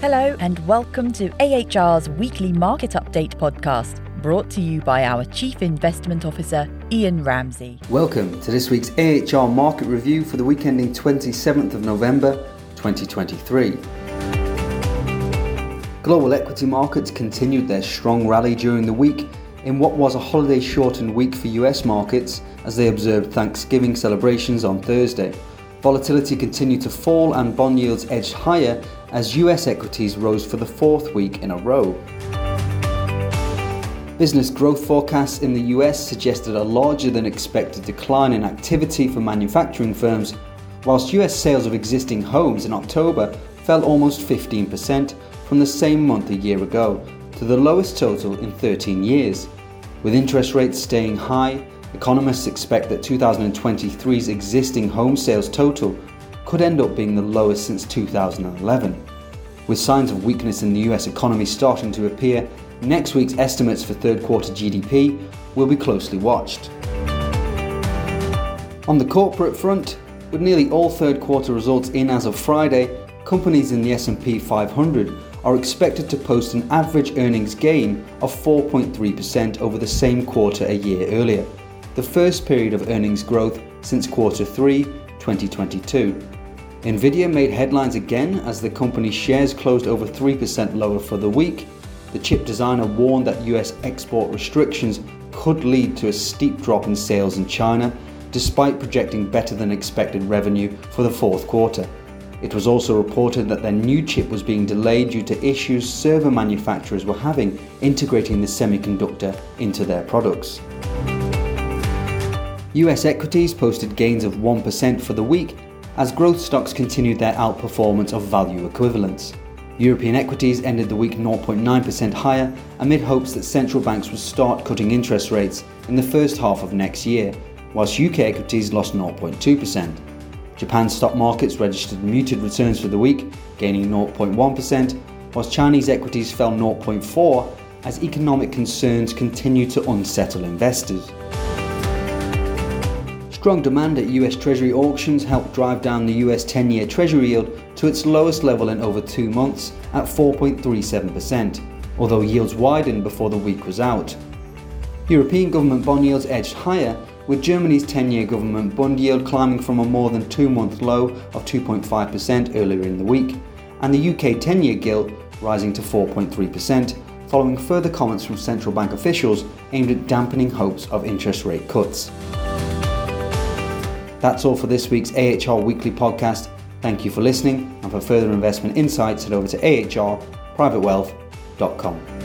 Hello, and welcome to AHR's weekly market update podcast, brought to you by our Chief Investment Officer, Ian Ramsey. Welcome to this week's AHR market review for the week ending 27th of November 2023. Global equity markets continued their strong rally during the week in what was a holiday shortened week for US markets as they observed Thanksgiving celebrations on Thursday. Volatility continued to fall and bond yields edged higher as US equities rose for the fourth week in a row. Business growth forecasts in the US suggested a larger than expected decline in activity for manufacturing firms, whilst US sales of existing homes in October fell almost 15% from the same month a year ago, to the lowest total in 13 years. With interest rates staying high, economists expect that 2023's existing home sales total could end up being the lowest since 2011. With signs of weakness in the US economy starting to appear, next week's estimates for third quarter GDP will be closely watched. On the corporate front, with nearly all third quarter results in as of Friday, companies in the S&P 500 are expected to post an average earnings gain of 4.3% over the same quarter a year earlier, the first period of earnings growth since quarter 3 2022. Nvidia made headlines again as the company's shares closed over 3% lower for the week. The chip designer warned that US export restrictions could lead to a steep drop in sales in China, despite projecting better than expected revenue for the fourth quarter. It was also reported that their new chip was being delayed due to issues server manufacturers were having integrating the semiconductor into their products. US equities posted gains of 1% for the week as growth stocks continued their outperformance of value equivalents. European equities ended the week 0.9% higher amid hopes that central banks would start cutting interest rates in the first half of next year, whilst UK equities lost 0.2%. Japan's stock markets registered muted returns for the week, gaining 0.1%, whilst Chinese equities fell 0.4 as economic concerns continue to unsettle investors. Strong demand at US Treasury auctions helped drive down the US 10 year Treasury yield to its lowest level in over two months at 4.37%, although yields widened before the week was out. European government bond yields edged higher, with Germany's 10 year government bond yield climbing from a more than two month low of 2.5% earlier in the week, and the UK 10 year gilt rising to 4.3%, following further comments from central bank officials aimed at dampening hopes of interest rate cuts. That's all for this week's AHR Weekly podcast. Thank you for listening, and for further investment insights, head over to ahrprivatewealth.com.